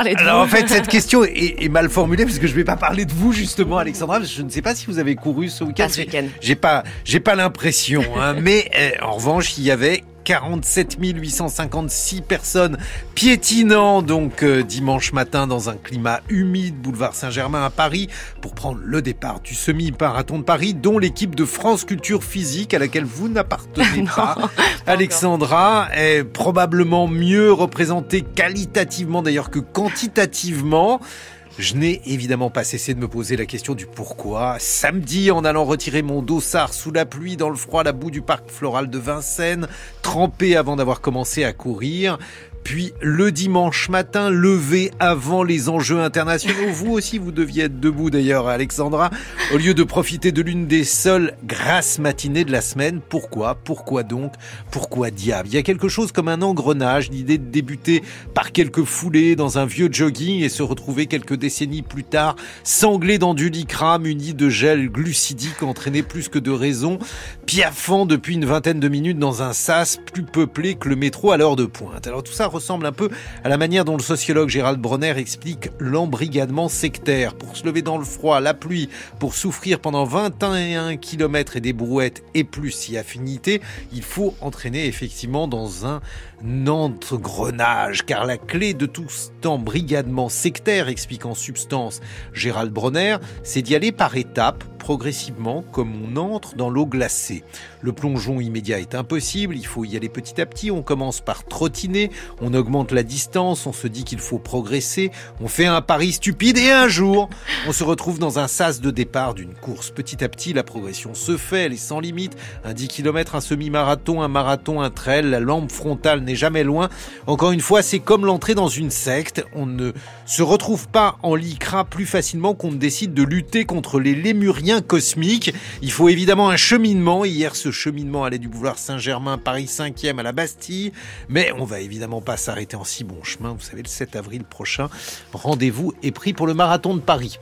Alors en fait, cette question est, mal formulée parce que je vais pas parler de vous justement, Alexandra. je ne sais pas si vous avez couru ce week-end. ce week-end. J'ai pas, j'ai pas l'impression. Hein, mais euh, en revanche, il y avait 47 856 personnes piétinant donc euh, dimanche matin dans un climat humide, boulevard Saint-Germain à Paris, pour prendre le départ du semi-marathon de Paris, dont l'équipe de France Culture Physique à laquelle vous n'appartenez pas. Alexandra est probablement mieux représentée qualitativement d'ailleurs que quantitativement. Je n'ai évidemment pas cessé de me poser la question du pourquoi. Samedi, en allant retirer mon dossard sous la pluie, dans le froid, à la boue du parc floral de Vincennes, trempé avant d'avoir commencé à courir, puis le dimanche matin, levé avant les enjeux internationaux. Vous aussi, vous deviez être debout d'ailleurs, Alexandra, au lieu de profiter de l'une des seules grasses matinées de la semaine. Pourquoi? Pourquoi donc? Pourquoi diable? Il y a quelque chose comme un engrenage, l'idée de débuter par quelques foulées dans un vieux jogging et se retrouver quelques décennies plus tard, sanglé dans du licra, muni de gel glucidique entraîné plus que de raison, piaffant depuis une vingtaine de minutes dans un sas plus peuplé que le métro à l'heure de pointe. Alors tout ça ressemble un peu à la manière dont le sociologue Gérald Bronner explique l'embrigadement sectaire. Pour se lever dans le froid, la pluie, pour souffrir pendant 21 km et des brouettes et plus si affinité, il faut entraîner effectivement dans un engrenage, car la clé de tout cet embrigadement sectaire, explique en substance Gérald Bronner, c'est d'y aller par étapes progressivement comme on entre dans l'eau glacée. Le plongeon immédiat est impossible, il faut y aller petit à petit, on commence par trottiner, on augmente la distance, on se dit qu'il faut progresser, on fait un pari stupide et un jour, on se retrouve dans un sas de départ d'une course. Petit à petit, la progression se fait, elle est sans limite, un 10 km, un semi-marathon, un marathon, un trail, la lampe frontale n'est jamais loin. Encore une fois, c'est comme l'entrée dans une secte, on ne se retrouve pas en lycra plus facilement qu'on ne décide de lutter contre les lémuriens cosmique. Il faut évidemment un cheminement. Hier, ce cheminement allait du boulevard Saint-Germain, Paris 5e à la Bastille. Mais on va évidemment pas s'arrêter en si bon chemin. Vous savez, le 7 avril prochain, rendez-vous est pris pour le marathon de Paris.